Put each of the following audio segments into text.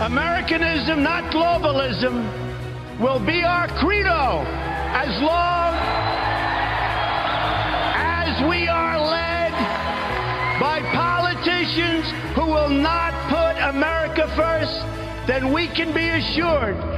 Americanism, not globalism, will be our credo as long as we are led by politicians who will not put America first, then we can be assured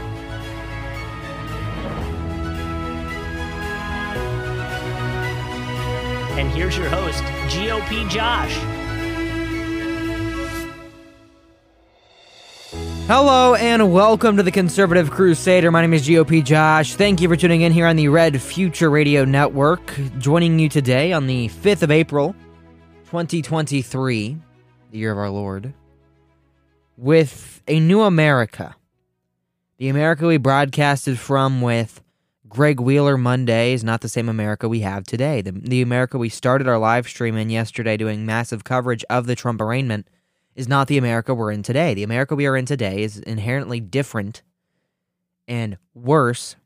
And here's your host, GOP Josh. Hello and welcome to the Conservative Crusader. My name is GOP Josh. Thank you for tuning in here on the Red Future Radio Network. Joining you today on the 5th of April, 2023, the year of our Lord, with a new America. The America we broadcasted from with Greg Wheeler Monday is not the same America we have today. The, the America we started our live stream in yesterday doing massive coverage of the Trump arraignment is not the America we're in today. The America we are in today is inherently different and worse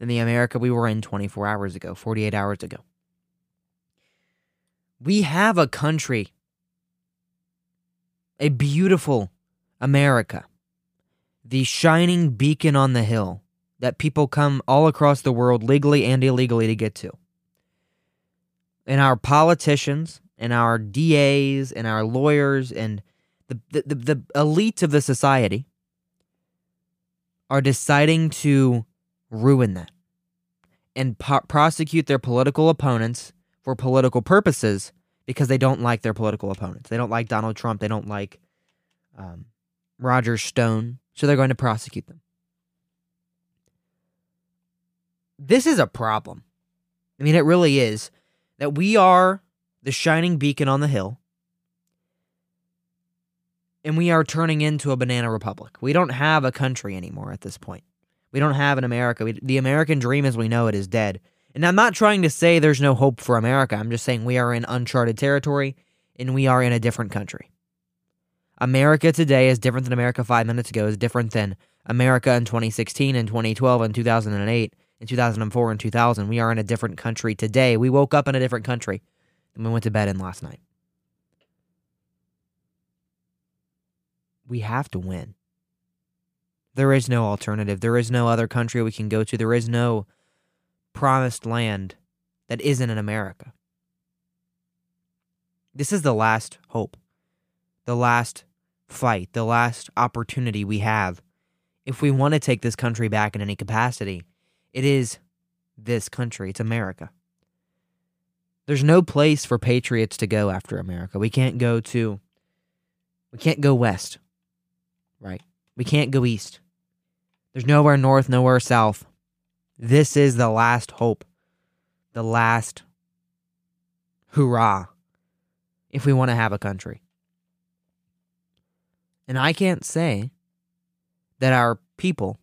than the America we were in 24 hours ago, 48 hours ago. We have a country, a beautiful America, the shining beacon on the hill that people come all across the world legally and illegally to get to. And our politicians and our DAs and our lawyers and the, the, the, the elites of the society are deciding to ruin that and po- prosecute their political opponents for political purposes because they don't like their political opponents. They don't like Donald Trump. They don't like um, Roger Stone. So they're going to prosecute them. This is a problem. I mean, it really is that we are the shining beacon on the hill and we are turning into a banana republic. We don't have a country anymore at this point. We don't have an America. We, the American dream as we know it is dead. And I'm not trying to say there's no hope for America. I'm just saying we are in uncharted territory and we are in a different country. America today is different than America five minutes ago, is different than America in 2016 and 2012 and 2008 and 2004 and 2000. We are in a different country today. We woke up in a different country than we went to bed in last night. we have to win. There is no alternative. There is no other country we can go to. There is no promised land that isn't in America. This is the last hope, the last fight, the last opportunity we have. If we want to take this country back in any capacity, it is this country. It's America. There's no place for patriots to go after America. We can't go to, we can't go west. Right. We can't go east. There's nowhere north, nowhere south. This is the last hope. The last hurrah if we want to have a country. And I can't say that our people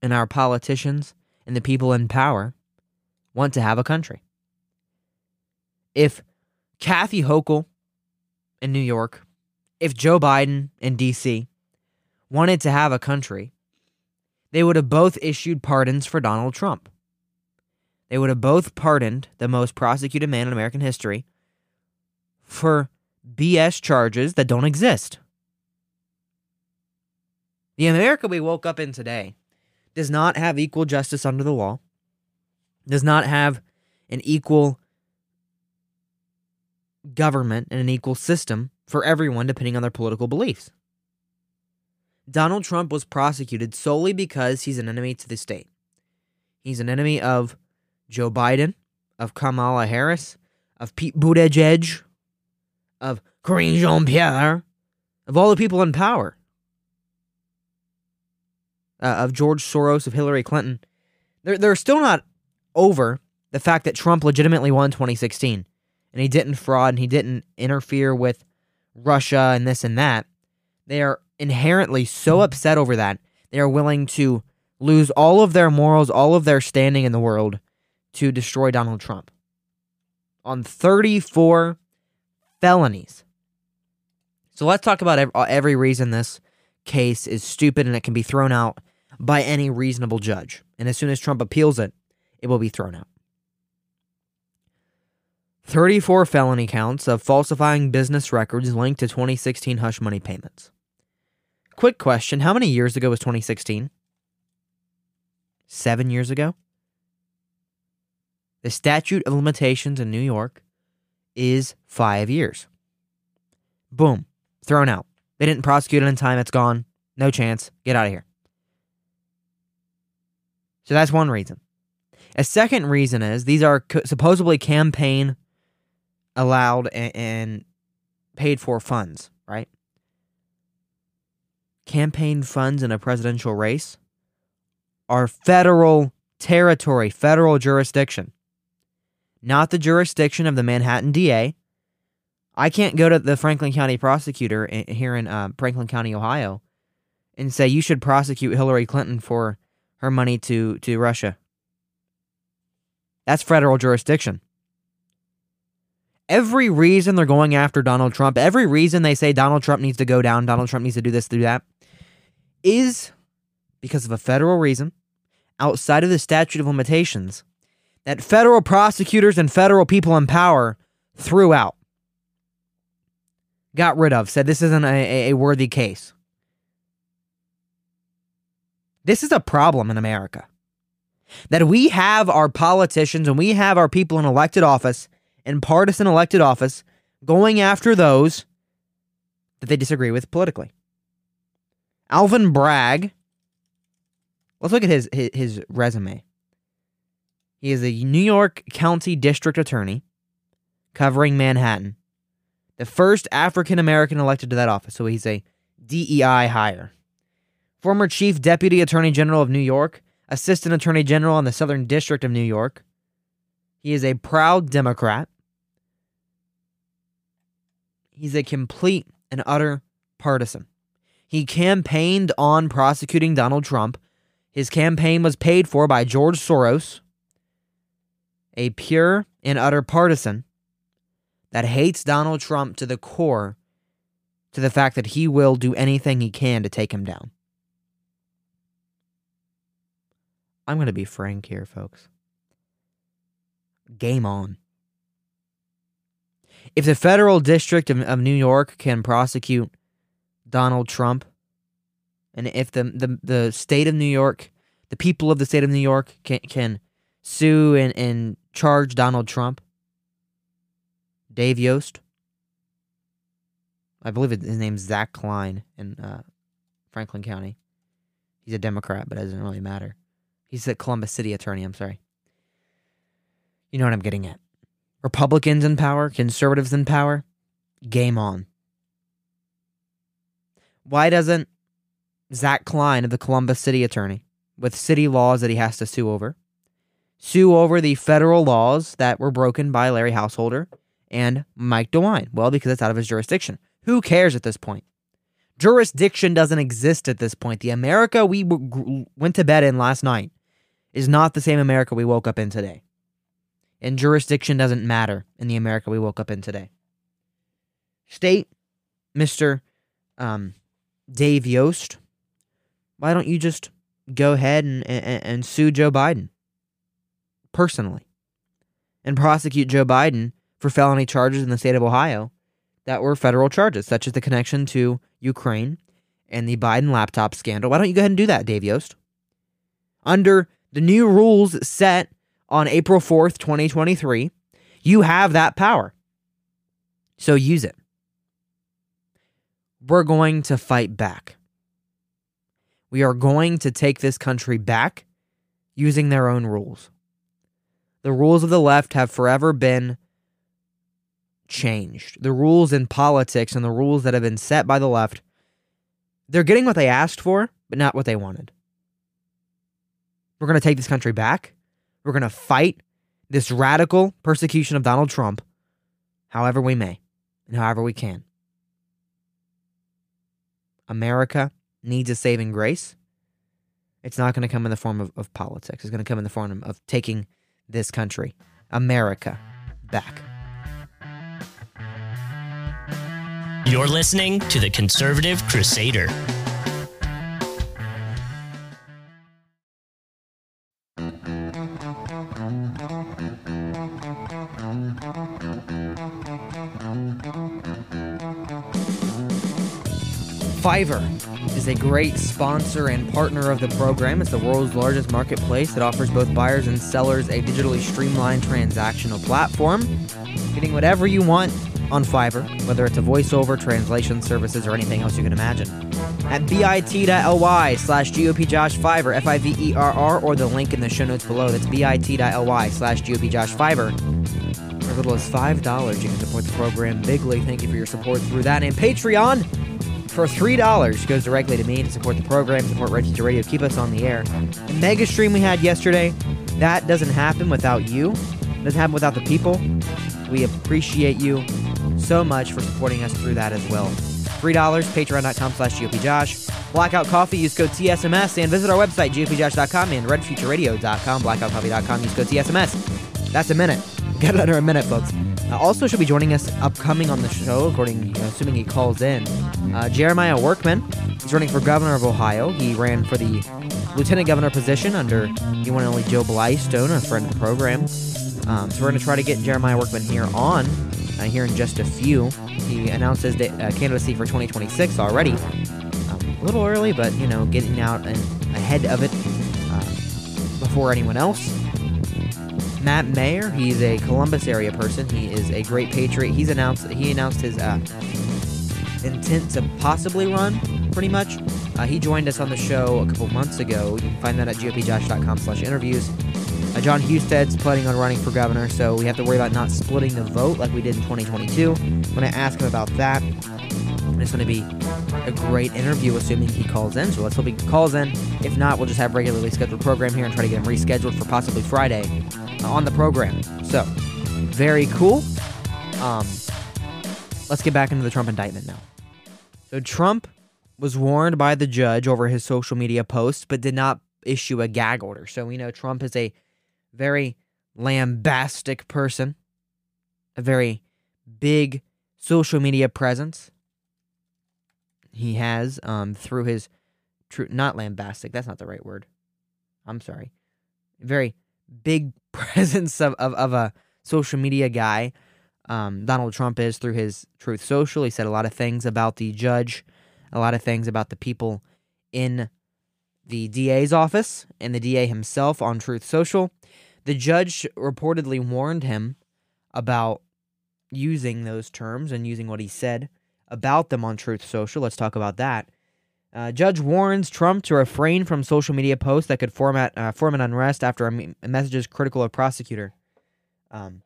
and our politicians and the people in power want to have a country. If Kathy Hochul in New York, if Joe Biden in DC, wanted to have a country, they would have both issued pardons for Donald Trump. They would have both pardoned the most prosecuted man in American history for BS charges that don't exist. The America we woke up in today does not have equal justice under the law, does not have an equal government and an equal system for everyone depending on their political beliefs. Donald Trump was prosecuted solely because he's an enemy to the state. He's an enemy of Joe Biden, of Kamala Harris, of Pete Buttigieg, of Karine Jean Pierre, of all the people in power, uh, of George Soros, of Hillary Clinton. They're, they're still not over the fact that Trump legitimately won 2016 and he didn't fraud and he didn't interfere with Russia and this and that. They are inherently so upset over that, they are willing to lose all of their morals, all of their standing in the world to destroy Donald Trump on 34 felonies. So let's talk about every reason this case is stupid and it can be thrown out by any reasonable judge. And as soon as Trump appeals it, it will be thrown out. 34 felony counts of falsifying business records linked to 2016 hush money payments. Quick question How many years ago was 2016? Seven years ago? The statute of limitations in New York is five years. Boom, thrown out. They didn't prosecute it in time, it's gone. No chance. Get out of here. So that's one reason. A second reason is these are supposedly campaign allowed and, paid for funds, right? Campaign funds in a presidential race are federal territory, federal jurisdiction, not the jurisdiction of the Manhattan DA. I can't go to the Franklin County prosecutor here in uh, Franklin County, Ohio, and say you should prosecute Hillary Clinton for her money to, to Russia. That's federal jurisdiction. Every reason they're going after Donald Trump, every reason they say Donald Trump needs to go down, Donald Trump needs to do this, do that, is because of a federal reason outside of the statute of limitations that federal prosecutors and federal people in power threw out, got rid of, said this isn't a, a worthy case. This is a problem in America. That we have our politicians and we have our people in elected office in partisan elected office going after those that they disagree with politically. Alvin Bragg, let's look at his, his, his resume. He is a New York County District Attorney covering Manhattan, the first African American elected to that office. So he's a DEI hire. Former Chief Deputy Attorney General of New York, Assistant Attorney General in the Southern District of New York. He is a proud Democrat. He's a complete and utter partisan. He campaigned on prosecuting Donald Trump. His campaign was paid for by George Soros, a pure and utter partisan that hates Donald Trump to the core, to the fact that he will do anything he can to take him down. I'm going to be frank here, folks. Game on. If the federal district of, of New York can prosecute Donald Trump, and if the, the the state of New York, the people of the state of New York can can sue and, and charge Donald Trump, Dave Yost, I believe his name's Zach Klein in uh, Franklin County. He's a Democrat, but it doesn't really matter. He's the Columbus City attorney, I'm sorry. You know what I'm getting at. Republicans in power, conservatives in power, game on. Why doesn't Zach Klein of the Columbus City Attorney, with city laws that he has to sue over, sue over the federal laws that were broken by Larry Householder and Mike DeWine? Well, because it's out of his jurisdiction. Who cares at this point? Jurisdiction doesn't exist at this point. The America we w- went to bed in last night is not the same America we woke up in today and jurisdiction doesn't matter in the America we woke up in today. State, Mr. Um, Dave Yost, why don't you just go ahead and, and, and sue Joe Biden personally and prosecute Joe Biden for felony charges in the state of Ohio that were federal charges, such as the connection to Ukraine and the Biden laptop scandal. Why don't you go ahead and do that, Dave Yost? Under the new rules set on April 4th, 2023, you have that power. So use it. We're going to fight back. We are going to take this country back using their own rules. The rules of the left have forever been changed. The rules in politics and the rules that have been set by the left, they're getting what they asked for, but not what they wanted. We're going to take this country back. We're going to fight this radical persecution of Donald Trump however we may and however we can. America needs a saving grace. It's not going to come in the form of, of politics. It's going to come in the form of taking this country, America, back. You're listening to the Conservative Crusader. Fiverr is a great sponsor and partner of the program. It's the world's largest marketplace that offers both buyers and sellers a digitally streamlined transactional platform. Getting whatever you want on Fiverr, whether it's a voiceover, translation services, or anything else you can imagine. At bit.ly slash GOPJoshFiverr, F I V E R R, or the link in the show notes below. That's bit.ly slash GOPJoshFiverr. For as little as $5, you can support the program bigly. Thank you for your support through that. And Patreon for $3 goes directly to me to support the program, support Future Radio, keep us on the air. The mega stream we had yesterday, that doesn't happen without you. It doesn't happen without the people. We appreciate you so much for supporting us through that as well. $3, patreon.com slash GOPJosh. Blackout Coffee, use code TSMS, and visit our website, GOPJosh.com and redfutureradio.com, blackoutcoffee.com, use code TSMS. That's a minute. Get it under a minute, folks. Uh, also, should be joining us upcoming on the show, according, uh, assuming he calls in. Uh, Jeremiah Workman. He's running for governor of Ohio. He ran for the lieutenant governor position under the one and only Joe Blystone, a friend of the program. Um, so we're going to try to get Jeremiah Workman here on uh, here in just a few. He announces his uh, candidacy for 2026 already. Um, a little early, but you know, getting out and ahead of it uh, before anyone else. Matt Mayer, he's a Columbus area person. He is a great patriot. He's announced he announced his uh, intent to possibly run, pretty much. Uh, he joined us on the show a couple months ago. You can find that at gopjosh.com slash interviews. Uh, Jon Husted's planning on running for governor, so we have to worry about not splitting the vote like we did in 2022. When I ask him about that, it's going to be a great interview, assuming he calls in. So let's hope he calls in. If not, we'll just have regularly scheduled program here and try to get him rescheduled for possibly Friday on the program. So, very cool. Um, let's get back into the Trump indictment now. So, Trump was warned by the judge over his social media posts, but did not issue a gag order. So, we know Trump is a very lambastic person, a very big social media presence. He has um, through his true, not lambastic, that's not the right word. I'm sorry. Very big presence of, of, of a social media guy. Um, Donald Trump is through his Truth Social. He said a lot of things about the judge, a lot of things about the people in the DA's office and the DA himself on Truth Social. The judge reportedly warned him about using those terms and using what he said about them on Truth Social. Let's talk about that. Uh, judge warns Trump to refrain from social media posts that could format, uh, form an unrest after a, me- a message is critical of prosecutor. Um,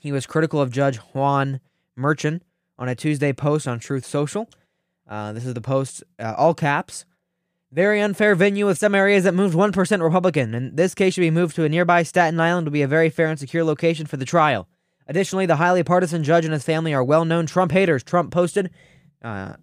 he was critical of Judge Juan Merchan on a Tuesday post on Truth Social. Uh, this is the post, uh, all caps. Very unfair venue with some areas that moved 1% Republican. In this case, should be moved to a nearby Staten Island to be a very fair and secure location for the trial. Additionally, the highly partisan judge and his family are well known Trump haters. Trump posted, uh,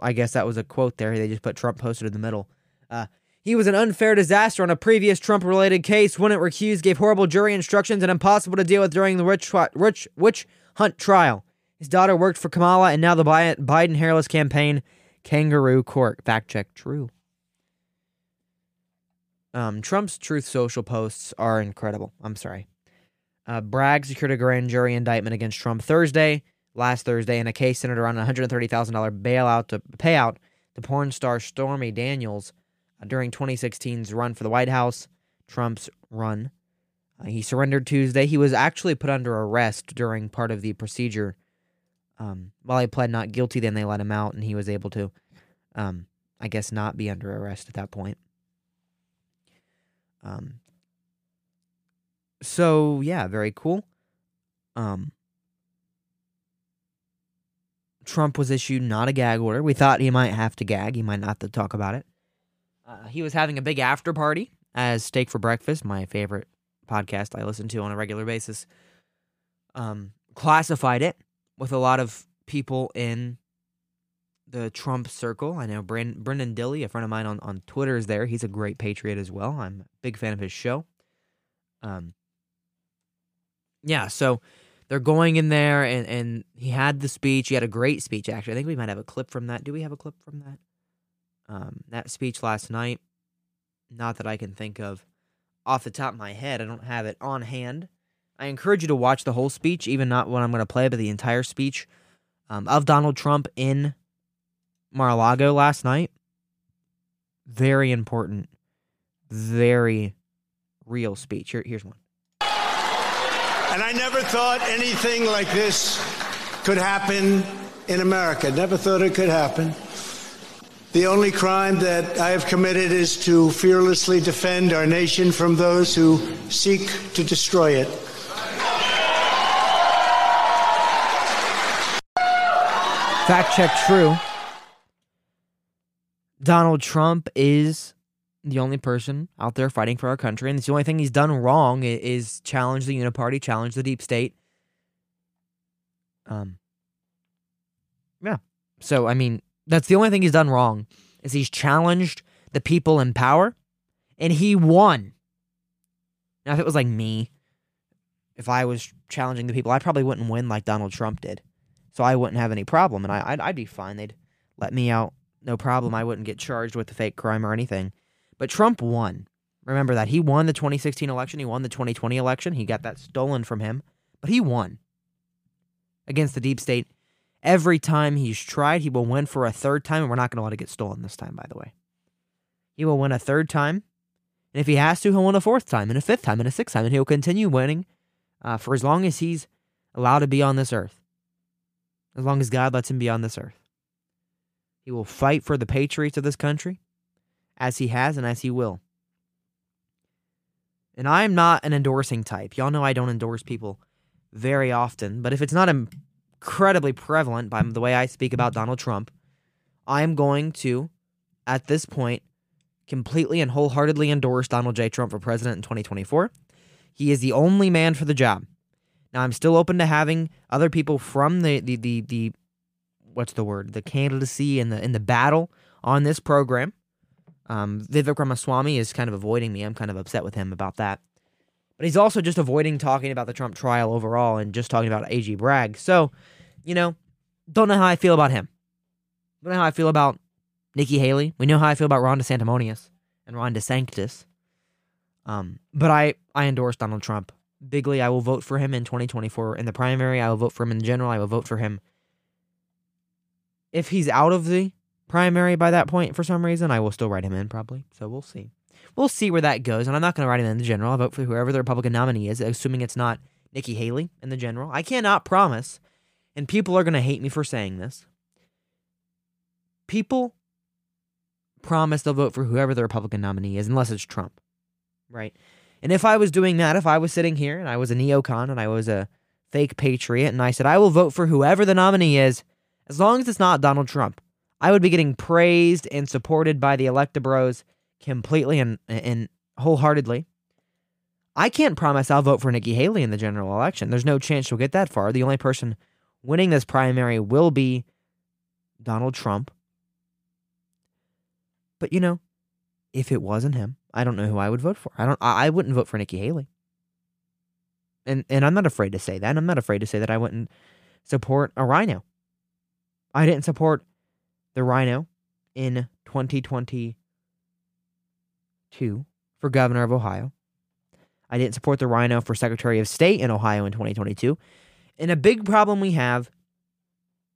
I guess that was a quote there. They just put Trump posted in the middle. Uh, he was an unfair disaster on a previous Trump related case. Wouldn't recuse, gave horrible jury instructions, and impossible to deal with during the witch, witch, witch hunt trial. His daughter worked for Kamala and now the Biden hairless campaign, Kangaroo Court. Fact check true. Um, Trump's Truth Social posts are incredible. I'm sorry. Uh, Bragg secured a grand jury indictment against Trump Thursday, last Thursday, in a case centered around a $130,000 bailout to payout to porn star Stormy Daniels uh, during 2016's run for the White House. Trump's run. Uh, he surrendered Tuesday. He was actually put under arrest during part of the procedure. Um, while he pled not guilty, then they let him out, and he was able to, um, I guess, not be under arrest at that point. Um, so yeah, very cool. Um, Trump was issued not a gag order. We thought he might have to gag. He might not have to talk about it. Uh, he was having a big after party as Steak for Breakfast, my favorite podcast I listen to on a regular basis, um, classified it with a lot of people in the Trump circle. I know Brand- Brendan Dilley, a friend of mine on, on Twitter, is there. He's a great patriot as well. I'm a big fan of his show. Um, yeah, so they're going in there, and, and he had the speech. He had a great speech, actually. I think we might have a clip from that. Do we have a clip from that? Um, that speech last night, not that I can think of off the top of my head. I don't have it on hand. I encourage you to watch the whole speech, even not what I'm going to play, but the entire speech um, of Donald Trump in Mar-a-Lago last night. Very important, very real speech. Here, here's one. And I never thought anything like this could happen in America. Never thought it could happen. The only crime that I have committed is to fearlessly defend our nation from those who seek to destroy it. Fact check true. Donald Trump is the only person out there fighting for our country, and it's the only thing he's done wrong is challenge the Uniparty, challenge the deep state. Um, yeah. So I mean, that's the only thing he's done wrong is he's challenged the people in power, and he won. Now, if it was like me, if I was challenging the people, I probably wouldn't win like Donald Trump did. So I wouldn't have any problem, and I, I'd, I'd be fine. They'd let me out, no problem. I wouldn't get charged with a fake crime or anything. But Trump won. Remember that. He won the 2016 election. He won the 2020 election. He got that stolen from him. But he won against the deep state. Every time he's tried, he will win for a third time, and we're not going to let it get stolen this time, by the way. He will win a third time. And if he has to, he'll win a fourth time, and a fifth time, and a sixth time, and he'll continue winning uh, for as long as he's allowed to be on this earth. As long as God lets him be on this earth. He will fight for the patriots of this country as he has and as he will. And I am not an endorsing type. Y'all know I don't endorse people very often, but if it's not incredibly prevalent by the way I speak about Donald Trump, I am going to, at this point, completely and wholeheartedly endorse Donald J. Trump for president in 2024. He is the only man for the job. Now, I'm still open to having other people from the, the, the, the what's the word, the candidacy and the, in the battle on this program. Um, Vivek Ramaswamy is kind of avoiding me. I'm kind of upset with him about that. But he's also just avoiding talking about the Trump trial overall and just talking about AG Bragg. So, you know, don't know how I feel about him. Don't know how I feel about Nikki Haley. We know how I feel about Ron DeSanctimonious and Ron DeSanctis. Um, but I, I endorse Donald Trump bigly. I will vote for him in 2024 in the primary. I will vote for him in general. I will vote for him. If he's out of the primary by that point for some reason, I will still write him in probably. So we'll see. We'll see where that goes. And I'm not going to write him in the general. I'll vote for whoever the Republican nominee is, assuming it's not Nikki Haley in the general. I cannot promise, and people are going to hate me for saying this. People promise they'll vote for whoever the Republican nominee is, unless it's Trump, right? And if I was doing that, if I was sitting here and I was a neocon and I was a fake patriot and I said, I will vote for whoever the nominee is, as long as it's not Donald Trump, I would be getting praised and supported by the electabros completely and, and wholeheartedly. I can't promise I'll vote for Nikki Haley in the general election. There's no chance she'll get that far. The only person winning this primary will be Donald Trump. But you know, if it wasn't him, I don't know who I would vote for. I don't I, I wouldn't vote for Nikki Haley. And and I'm not afraid to say that. I'm not afraid to say that I wouldn't support a rhino. I didn't support the Rhino in 2022 for governor of Ohio. I didn't support the Rhino for Secretary of State in Ohio in 2022. And a big problem we have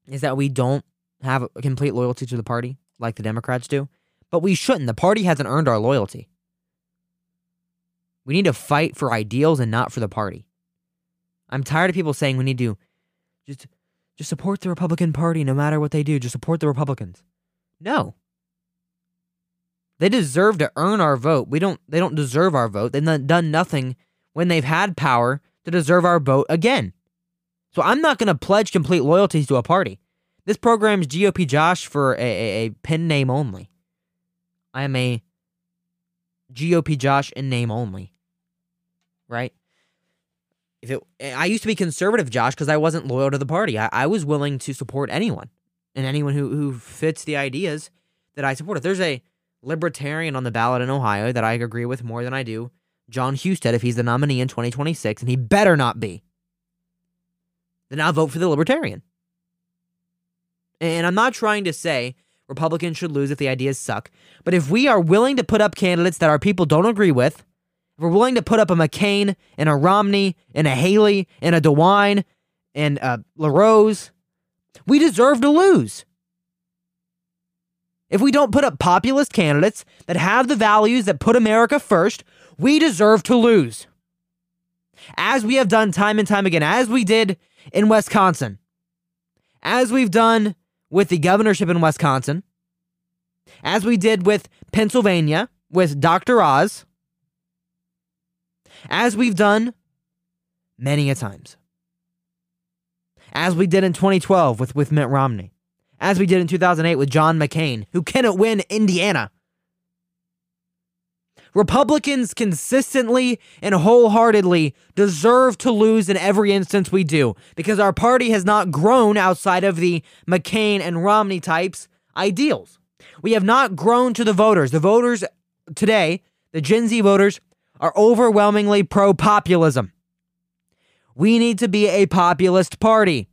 is that we don't have a complete loyalty to the party like the Democrats do. But we shouldn't. The party hasn't earned our loyalty. We need to fight for ideals and not for the party. I'm tired of people saying we need to just just support the Republican Party no matter what they do. Just support the Republicans. No. They deserve to earn our vote. We don't they don't deserve our vote. They've done nothing when they've had power to deserve our vote again. So I'm not going to pledge complete loyalty to a party. This program is GOP Josh for a, a, a pen name only. I am a GOP Josh in name only. Right? If it, I used to be conservative Josh because I wasn't loyal to the party. I, I was willing to support anyone and anyone who, who fits the ideas that I support. If there's a libertarian on the ballot in Ohio that I agree with more than I do, Jon Husted, if he's the nominee in 2026, and he better not be, then I'll vote for the libertarian. And I'm not trying to say Republicans should lose if the ideas suck, but if we are willing to put up candidates that our people don't agree with, if we're willing to put up a McCain and a Romney and a Haley and a DeWine and a LaRose, we deserve to lose. If we don't put up populist candidates that have the values that put America first, we deserve to lose. As we have done time and time again, as we did in Wisconsin, as we've done with the governorship in Wisconsin, as we did with Pennsylvania with Dr. Oz, as we've done many a times, as we did in 2012 with, with Mitt Romney, as we did in 2008 with John McCain, who cannot win Indiana. Republicans consistently and wholeheartedly deserve to lose in every instance we do because our party has not grown outside of the McCain and Romney types ideals. We have not grown to the voters. The voters today, the Gen Z voters, are overwhelmingly pro populism. We need to be a populist party.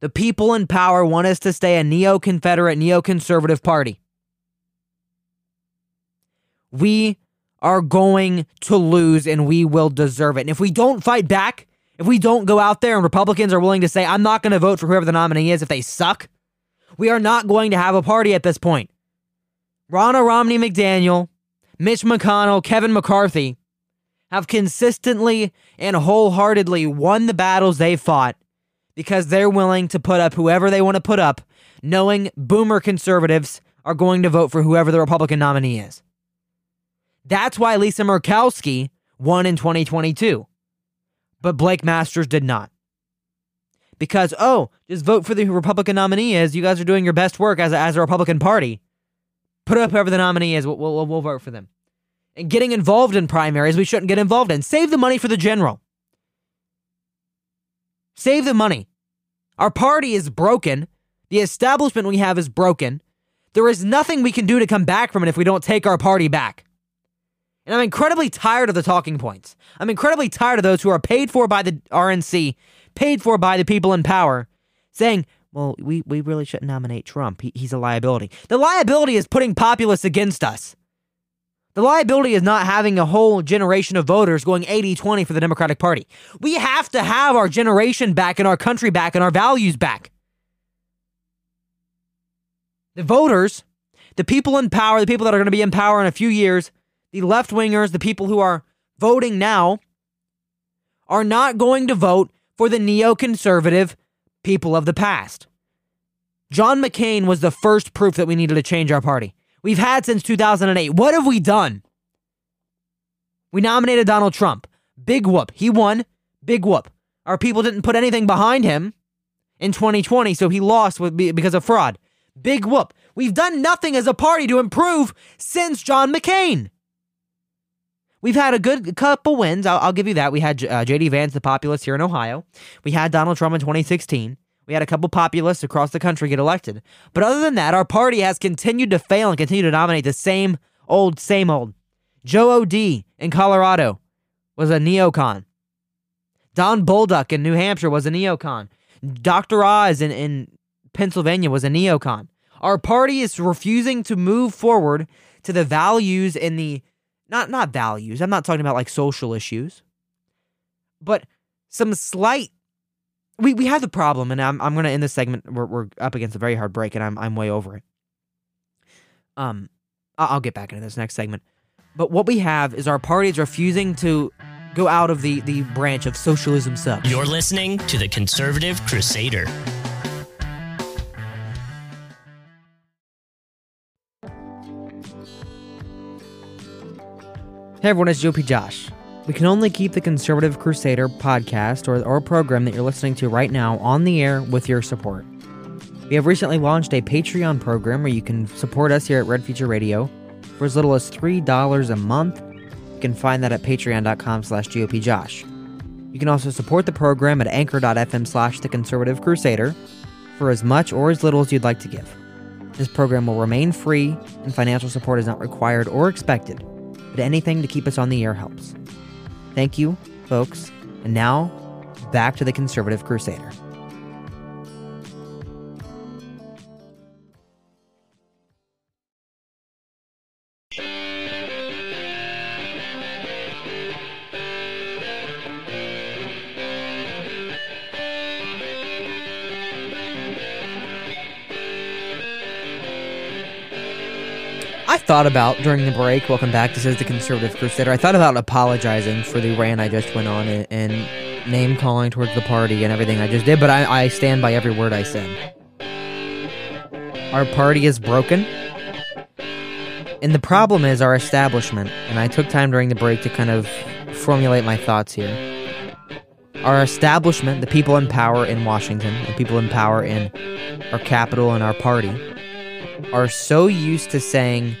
The people in power want us to stay a neo Confederate, neo conservative party we are going to lose and we will deserve it. And if we don't fight back, if we don't go out there and Republicans are willing to say, I'm not going to vote for whoever the nominee is if they suck, we are not going to have a party at this point. Ronna Romney McDaniel, Mitch McConnell, Kevin McCarthy have consistently and wholeheartedly won the battles they've fought because they're willing to put up whoever they want to put up, knowing boomer conservatives are going to vote for whoever the Republican nominee is. That's why Lisa Murkowski won in 2022. But Blake Masters did not. Because, oh, just vote for the Republican nominee is. You guys are doing your best work as a, as a Republican Party. Put up whoever the nominee is. We'll, we'll, we'll vote for them. And getting involved in primaries, we shouldn't get involved in. Save the money for the general. Save the money. Our party is broken. The establishment we have is broken. There is nothing we can do to come back from it if we don't take our party back. And I'm incredibly tired of the talking points. I'm incredibly tired of those who are paid for by the RNC, paid for by the people in power, saying, well, we, we really shouldn't nominate Trump. He, he's a liability. The liability is putting populists against us. The liability is not having a whole generation of voters going 80 20 for the Democratic Party. We have to have our generation back and our country back and our values back. The voters, the people in power, the people that are going to be in power in a few years, the left wingers, the people who are voting now, are not going to vote for the neoconservative people of the past. John McCain was the first proof that we needed to change our party. We've had since 2008. What have we done? We nominated Donald Trump. Big whoop. He won. Big whoop. Our people didn't put anything behind him in 2020, so he lost because of fraud. Big whoop. We've done nothing as a party to improve since John McCain. We've had a good couple wins. I'll, I'll give you that. We had uh, J.D. Vance, the populist here in Ohio. We had Donald Trump in 2016. We had a couple populists across the country get elected. But other than that, our party has continued to fail and continue to dominate the same old, same old. Joe O'Dea in Colorado was a neocon. Don Bolduc in New Hampshire was a neocon. Dr. Oz in, in Pennsylvania was a neocon. Our party is refusing to move forward to the values and the not not values. I'm not talking about like social issues, but some slight. We we have the problem, and I'm I'm gonna end this segment. We're we're up against a very hard break, and I'm I'm way over it. Um, I'll get back into this next segment. But what we have is our party is refusing to go out of the the branch of socialism sucks. You're listening to the Conservative Crusader. Hey everyone, it's GOP Josh. We can only keep the Conservative Crusader podcast or, or program that you're listening to right now on the air with your support. We have recently launched a Patreon program where you can support us here at Red Future Radio for as little as $3 a month. You can find that at patreon.com slash GOPJosh. You can also support the program at anchor.fm slash the conservative crusader for as much or as little as you'd like to give. This program will remain free and financial support is not required or expected but anything to keep us on the air helps. Thank you, folks. And now, back to the Conservative Crusader. Thought about during the break, welcome back, this is the Conservative Crusader. I thought about apologizing for the rant I just went on and, and name calling towards the party and everything I just did, but I, I stand by every word I said. Our party is broken. And the problem is our establishment, and I took time during the break to kind of formulate my thoughts here. Our establishment, the people in power in Washington, the people in power in our capital and our party, are so used to saying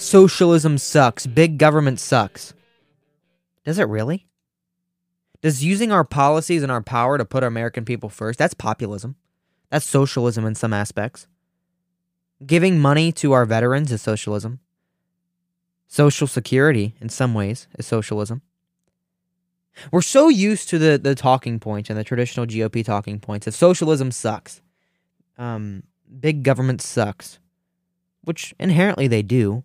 socialism sucks, big government sucks. Does it really? Does using our policies and our power to put American people first, that's populism. That's socialism in some aspects. Giving money to our veterans is socialism. Social security, in some ways, is socialism. We're so used to the, the talking points and the traditional GOP talking points of socialism sucks. Um, big government sucks which inherently they do.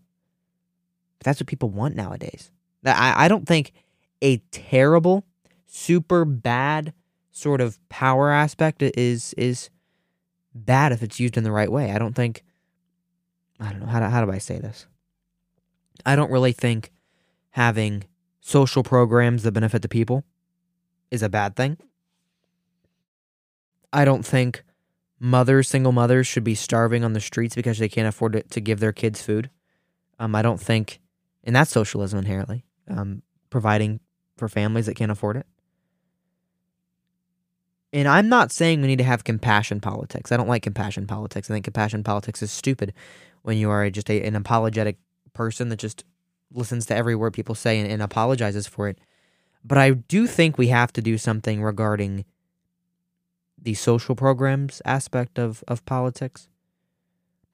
That's what people want nowadays. I, I don't think a terrible, super bad sort of power aspect is is bad if it's used in the right way. I don't think I don't know how do, how do I say this? I don't really think having social programs that benefit the people is a bad thing. I don't think mothers, single mothers, should be starving on the streets because they can't afford to, to give their kids food. Um, I don't think, and that's socialism inherently, um, providing for families that can't afford it. And I'm not saying we need to have compassion politics. I don't like compassion politics. I think compassion politics is stupid when you are just a, an apologetic person that just listens to every word people say and, and apologizes for it. But I do think we have to do something regarding the social programs aspect of, of politics.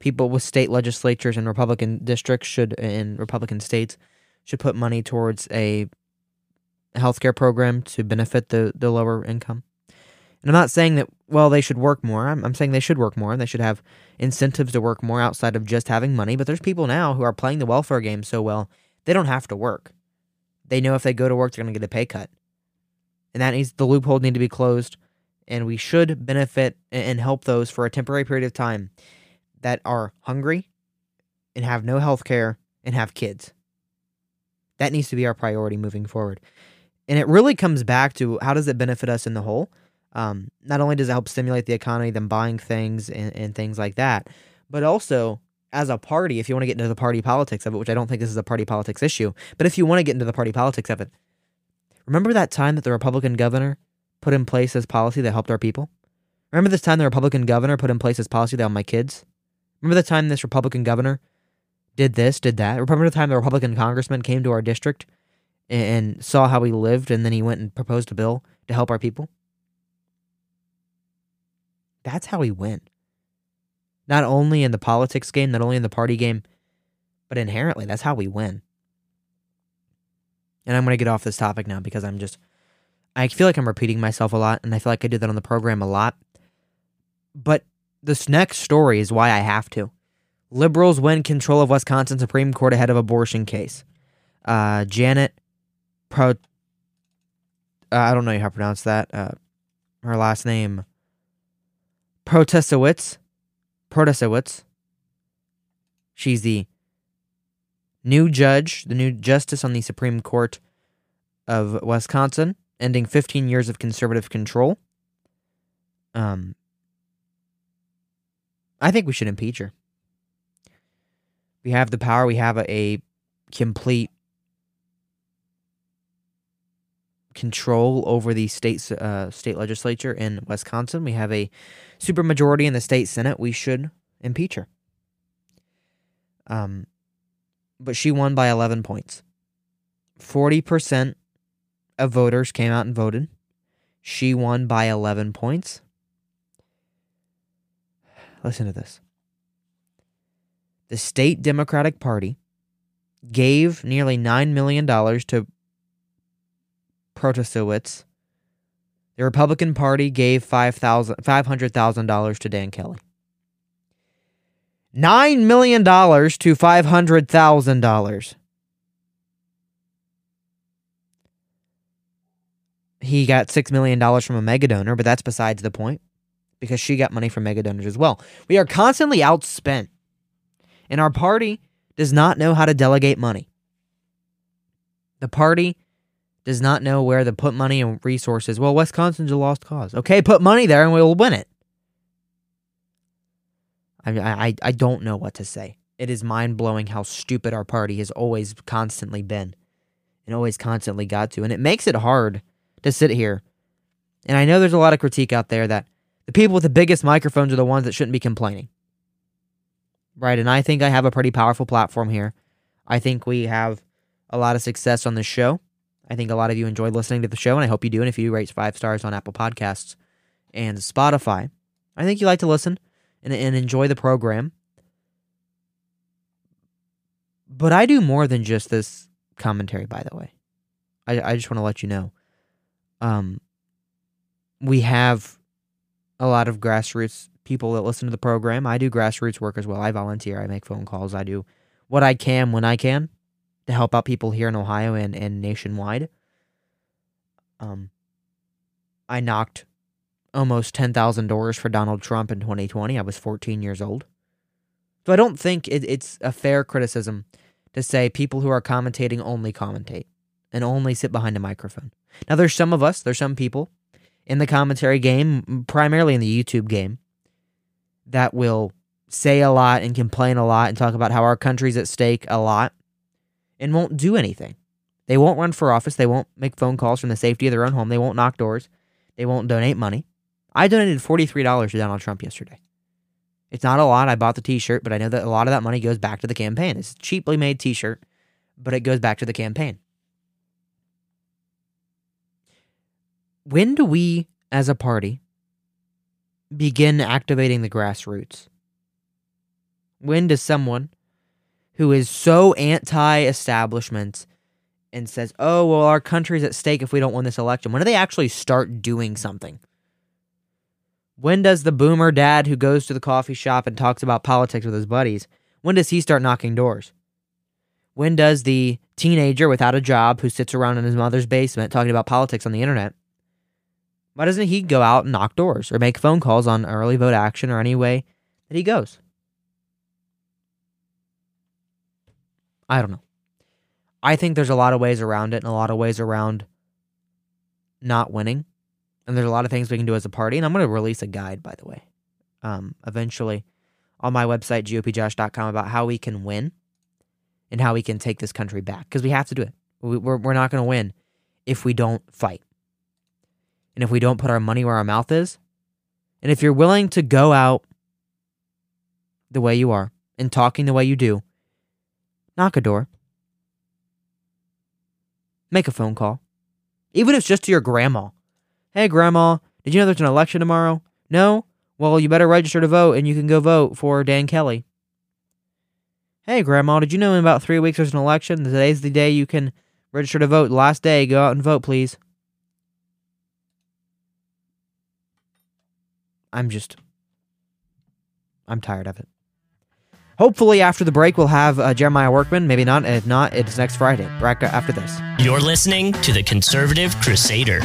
People with state legislatures and Republican districts should, in Republican states, should put money towards a healthcare program to benefit the, the lower income. And I'm not saying that, well, they should work more. I'm, I'm saying they should work more and they should have incentives to work more outside of just having money. But there's people now who are playing the welfare game so well, they don't have to work. They know if they go to work, they're going to get a pay cut. And that needs, the loophole need to be closed and we should benefit and help those for a temporary period of time that are hungry and have no health care and have kids. That needs to be our priority moving forward. And it really comes back to how does it benefit us in the whole? Um, not only does it help stimulate the economy, them buying things and, and things like that, but also as a party, if you want to get into the party politics of it, which I don't think this is a party politics issue, but if you want to get into the party politics of it, remember that time that the Republican governor put in place this policy that helped our people? Remember this time the Republican governor put in place this policy that helped my kids? Remember the time this Republican governor did this, did that? Remember the time the Republican congressman came to our district and saw how we lived and then he went and proposed a bill to help our people? That's how we win. Not only in the politics game, not only in the party game, but inherently, that's how we win. And I'm going to get off this topic now because I'm just I feel like I'm repeating myself a lot, and I feel like I do that on the program a lot. But this next story is why I have to. Liberals win control of Wisconsin Supreme Court ahead of abortion case. uh, Janet Pro. Uh, I don't know how to pronounce that. Uh, her last name Protasiewicz. Protasiewicz. She's the new judge, the new justice on the Supreme Court of Wisconsin, ending 15 years of conservative control. Um, I think we should impeach her. We have the power. We have a, a complete control over the state uh, state legislature in Wisconsin. We have a supermajority in the state senate. We should impeach her. Um, but she won by 11 points. 40% of voters came out and voted. She won by 11 points. Listen to this. The state Democratic Party gave nearly $9 million to Protasiewicz. The Republican Party gave $500,000 to Dan Kelly. $9 million to $500,000. He got $6 million from a mega donor, but that's besides the point because she got money from mega donors as well. We are constantly outspent, and our party does not know how to delegate money. The party does not know where to put money and resources. Well, Wisconsin's a lost cause. Okay, put money there and we'll win it. I, I, I don't know what to say. It is mind blowing how stupid our party has always constantly been and always constantly got to. And it makes it hard to sit here. And I know there's a lot of critique out there that the people with the biggest microphones are the ones that shouldn't be complaining. Right. And I think I have a pretty powerful platform here. I think we have a lot of success on this show. I think a lot of you enjoy listening to the show, and I hope you do. And if you rate five stars on Apple Podcasts and Spotify, I think you like to listen and, and enjoy the program. But I do more than just this commentary, by the way. I, I just want to let you know. Um, we have a lot of grassroots people that listen to the program. I do grassroots work as well. I volunteer. I make phone calls. I do what I can when I can to help out people here in Ohio and, and nationwide. Um, I knocked almost 10,000 doors for Donald Trump in 2020. I was 14 years old. So I don't think it, it's a fair criticism to say people who are commentating only commentate and only sit behind a microphone. Now, there's some of us, there's some people in the commentary game, primarily in the YouTube game, that will say a lot and complain a lot and talk about how our country's at stake a lot and won't do anything. They won't run for office. They won't make phone calls from the safety of their own home. They won't knock doors. They won't donate money. I donated $43 to Donald Trump yesterday. It's not a lot. I bought the t shirt, but I know that a lot of that money goes back to the campaign. It's a cheaply made t shirt, but it goes back to the campaign. When do we, as a party, begin activating the grassroots? When does someone who is so anti establishment and says, oh, well, our country's at stake if we don't win this election, when do they actually start doing something? When does the boomer dad who goes to the coffee shop and talks about politics with his buddies, when does he start knocking doors? When does the teenager without a job who sits around in his mother's basement talking about politics on the internet, why doesn't he go out and knock doors or make phone calls on early vote action or any way that he goes? I don't know. I think there's a lot of ways around it and a lot of ways around not winning. And there's a lot of things we can do as a party. And I'm going to release a guide, by the way, um, eventually on my website, gopjosh.com, about how we can win and how we can take this country back because we have to do it. We, we're, we're not going to win if we don't fight and if we don't put our money where our mouth is. And if you're willing to go out the way you are and talking the way you do, knock a door, make a phone call, even if it's just to your grandma. Hey, Grandma, did you know there's an election tomorrow? No? Well, you better register to vote and you can go vote for Dan Kelly. Hey, Grandma, did you know in about three weeks there's an election? Today's the day you can register to vote. last day. Go out and vote, please. I'm just. I'm tired of it. Hopefully, after the break, we'll have uh, Jeremiah Workman. Maybe not. If not, it's next Friday, right after this. You're listening to the Conservative Crusader.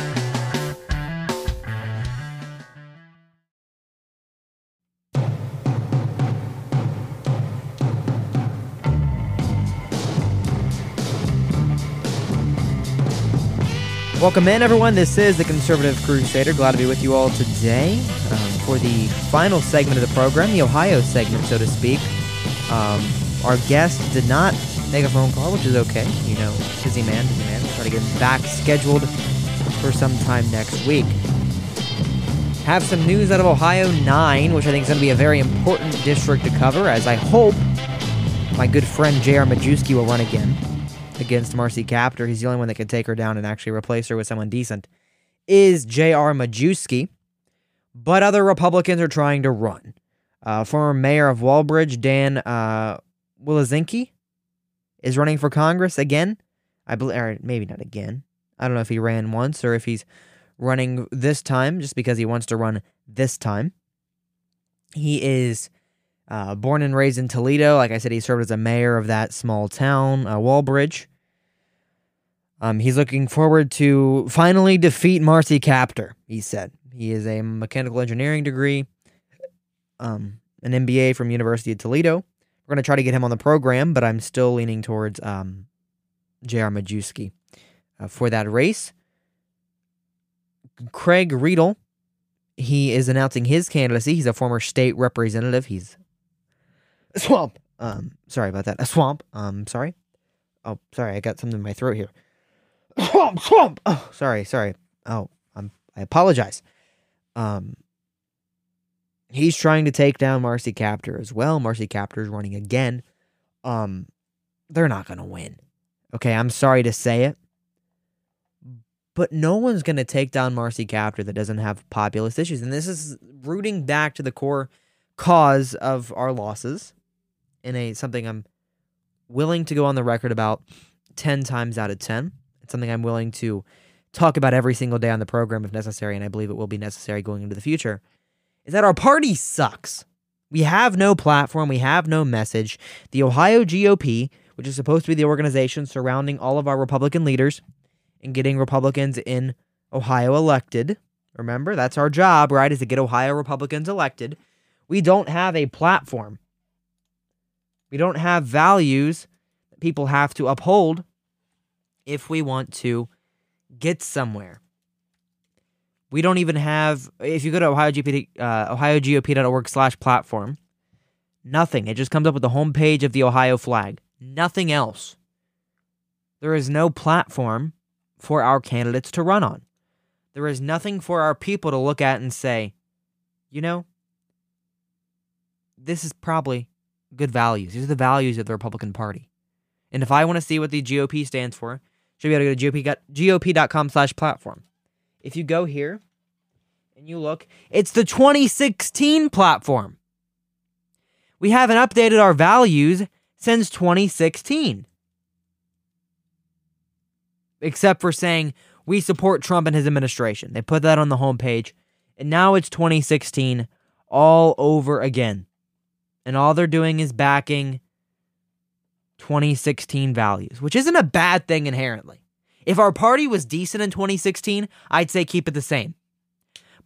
Welcome in, everyone. This is the Conservative Crusader. Glad to be with you all today um, for the final segment of the program, the Ohio segment, so to speak. Um, our guest did not make a phone call, which is okay. You know, busy man, busy man. We'll try to get him back scheduled for some time next week. Have some news out of Ohio 9, which I think is going to be a very important district to cover, as I hope my good friend J.R. Majewski will run again against Marcy Kaptur. He's the only one that can take her down and actually replace her with someone decent. Is J.R. Majewski, but other Republicans are trying to run. Uh, former mayor of Walbridge, Dan uh, is running for Congress again. I believe, or maybe not again. I don't know if he ran once or if he's running this time just because he wants to run this time. He is uh, born and raised in Toledo. Like I said, he served as a mayor of that small town, uh, Walbridge. Um, he's looking forward to finally defeat Marcy Kaptur, he said. He is a mechanical engineering degree, um, an MBA from University of Toledo. We're going to try to get him on the program, but I'm still leaning towards um, J.R. Majewski uh, for that race. Craig Riedel, he is announcing his candidacy. He's a former state representative. He's a swamp. Um, sorry about that. A swamp. Um, sorry. Oh, sorry. I got something in my throat here. Swamp, swamp. Oh, sorry, sorry. Oh, I'm. I apologize. Um, he's trying to take down Marcy Kaptur as well. Marcy Kaptur is running again. Um, they're not gonna win. Okay, I'm sorry to say it, but no one's gonna take down Marcy Kaptur that doesn't have populist issues, and this is rooting back to the core cause of our losses in a something I'm willing to go on the record about 10 times out of 10. It's something I'm willing to talk about every single day on the program if necessary, and I believe it will be necessary going into the future. Is that our party sucks. We have no platform, we have no message. The Ohio GOP, which is supposed to be the organization surrounding all of our Republican leaders and getting Republicans in Ohio elected. Remember, that's our job, right? Is to get Ohio Republicans elected. We don't have a platform. We don't have values that people have to uphold if we want to get somewhere. We don't even have, if you go to OhioGP, uh, OhioGOP.org slash platform, nothing. It just comes up with the homepage of the Ohio flag. Nothing else. There is no platform for our candidates to run on. There is nothing for our people to look at and say, you know, this is probably good values. These are the values of the Republican Party. And if I want to see what the GOP stands for, should be able to go to GOP, GOP.com slash platform. If you go here and you look, it's the 2016 platform. We haven't updated our values since 2016. Except for saying we support Trump and his administration. They put that on the homepage. And now it's 2016 all over again and all they're doing is backing 2016 values, which isn't a bad thing inherently. If our party was decent in 2016, I'd say keep it the same.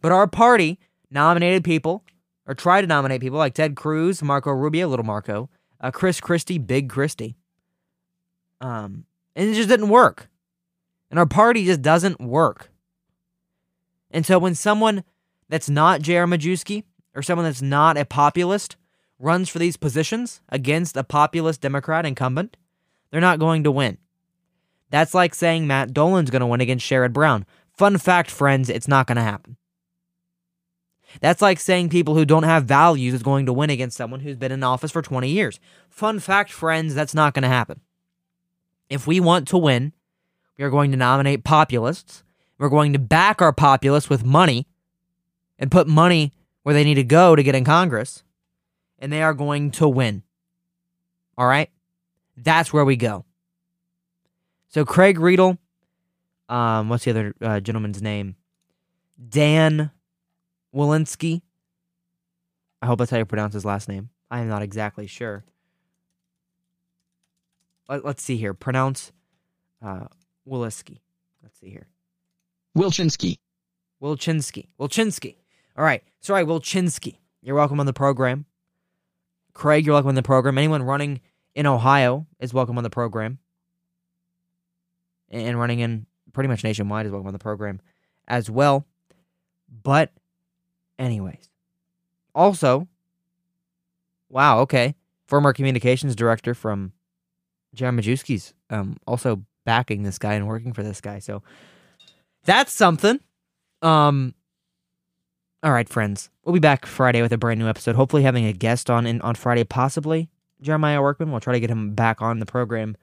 But our party nominated people, or tried to nominate people like Ted Cruz, Marco Rubio, little Marco, uh, Chris Christie, Big Christie. Um, and it just didn't work. And our party just doesn't work. And so when someone that's not J.R. Majewski or someone that's not a populist runs for these positions against a populist Democrat incumbent, they're not going to win. That's like saying Matt Dolan's going to win against Sherrod Brown. Fun fact, friends, it's not going to happen. That's like saying people who don't have values is going to win against someone who's been in office for 20 years. Fun fact, friends, that's not going to happen. If we want to win, we are going to nominate populists. We're going to back our populists with money and put money where they need to go to get in Congress and they are going to win. All right? That's where we go. So Craig Riedel, um, what's the other uh, gentleman's name? Dan Walensky. I hope that's how you pronounce his last name. I am not exactly sure. let, us see here. Pronounce uh. Let's see here. Wilczynski. Wilczynski. Wilczynski. All right. Sorry, Wilczynski. You're welcome on the program. Craig, you're welcome on the program. Anyone running in Ohio is welcome on the program. And running in pretty much nationwide is welcome on the program as well. But, anyways. Also, wow, okay. Former communications director from Jeremy Majewski's um, also backing this guy and working for this guy. So that's something. Um, all right, friends. We'll be back Friday with a brand new episode. Hopefully, having a guest on in, on Friday, possibly Jeremiah Workman. We'll try to get him back on the program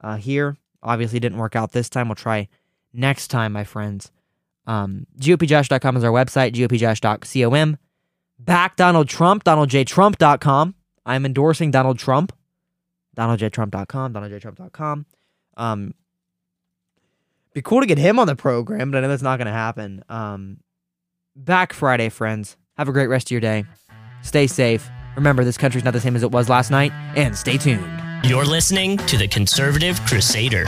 uh, here. Obviously, didn't work out this time. We'll try next time, my friends. Um, GOPJosh.com is our website, GOPJosh.com. Back Donald Trump, DonaldJTrump.com. I'm endorsing Donald Trump. DonaldJTrump.com, DonaldJTrump.com. Um, be cool to get him on the program, but I know that's not going to happen. Um, back Friday, friends. Have a great rest of your day. Stay safe. Remember, this country's not the same as it was last night, and stay tuned. You're listening to the Conservative Crusader.